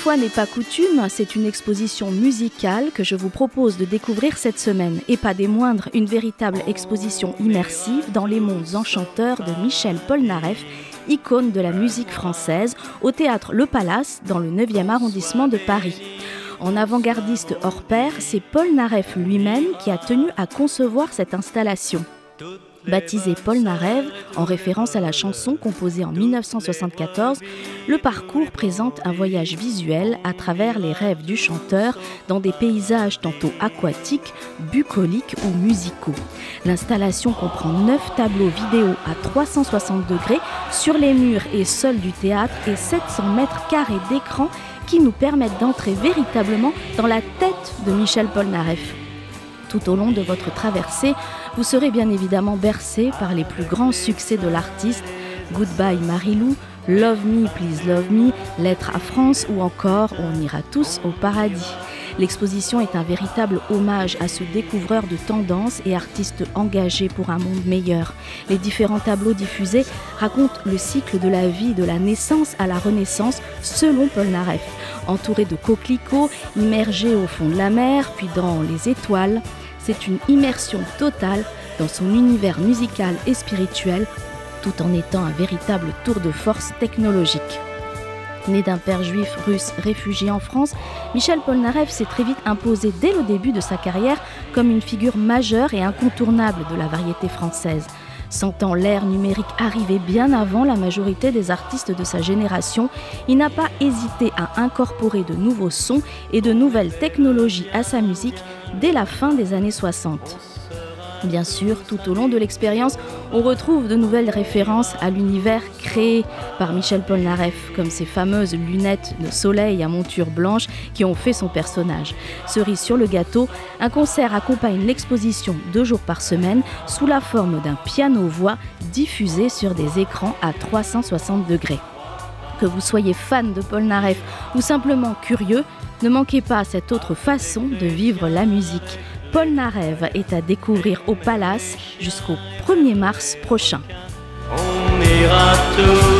fois n'est pas coutume, c'est une exposition musicale que je vous propose de découvrir cette semaine, et pas des moindres, une véritable exposition immersive dans les mondes enchanteurs de Michel Polnareff, icône de la musique française, au théâtre Le Palace, dans le 9e arrondissement de Paris. En avant-gardiste hors pair, c'est Paul Nareff lui-même qui a tenu à concevoir cette installation. Baptisé Paul Narev, en référence à la chanson composée en 1974, le parcours présente un voyage visuel à travers les rêves du chanteur dans des paysages tantôt aquatiques, bucoliques ou musicaux. L'installation comprend neuf tableaux vidéo à 360 degrés sur les murs et sols du théâtre et 700 mètres carrés d'écran qui nous permettent d'entrer véritablement dans la tête de Michel Polnareff. Tout au long de votre traversée, vous serez bien évidemment bercé par les plus grands succès de l'artiste, Goodbye Marilou, Love Me, Please Love Me, Lettre à France ou encore On ira tous au paradis. L'exposition est un véritable hommage à ce découvreur de tendances et artiste engagé pour un monde meilleur. Les différents tableaux diffusés racontent le cycle de la vie de la naissance à la renaissance selon Paul Naref. Entouré de coquelicots, immergé au fond de la mer, puis dans les étoiles, c'est une immersion totale dans son univers musical et spirituel, tout en étant un véritable tour de force technologique. Né d'un père juif russe réfugié en France, Michel Polnareff s'est très vite imposé dès le début de sa carrière comme une figure majeure et incontournable de la variété française. Sentant l'ère numérique arriver bien avant la majorité des artistes de sa génération, il n'a pas hésité à incorporer de nouveaux sons et de nouvelles technologies à sa musique dès la fin des années 60. Bien sûr, tout au long de l'expérience, on retrouve de nouvelles références à l'univers créé par Michel Polnareff, comme ces fameuses lunettes de soleil à monture blanche qui ont fait son personnage. Cerise sur le gâteau, un concert accompagne l'exposition deux jours par semaine sous la forme d'un piano-voix diffusé sur des écrans à 360 degrés. Que vous soyez fan de Polnareff ou simplement curieux, ne manquez pas cette autre façon de vivre la musique. Paul Narev est à découvrir au Palace jusqu'au 1er mars prochain. On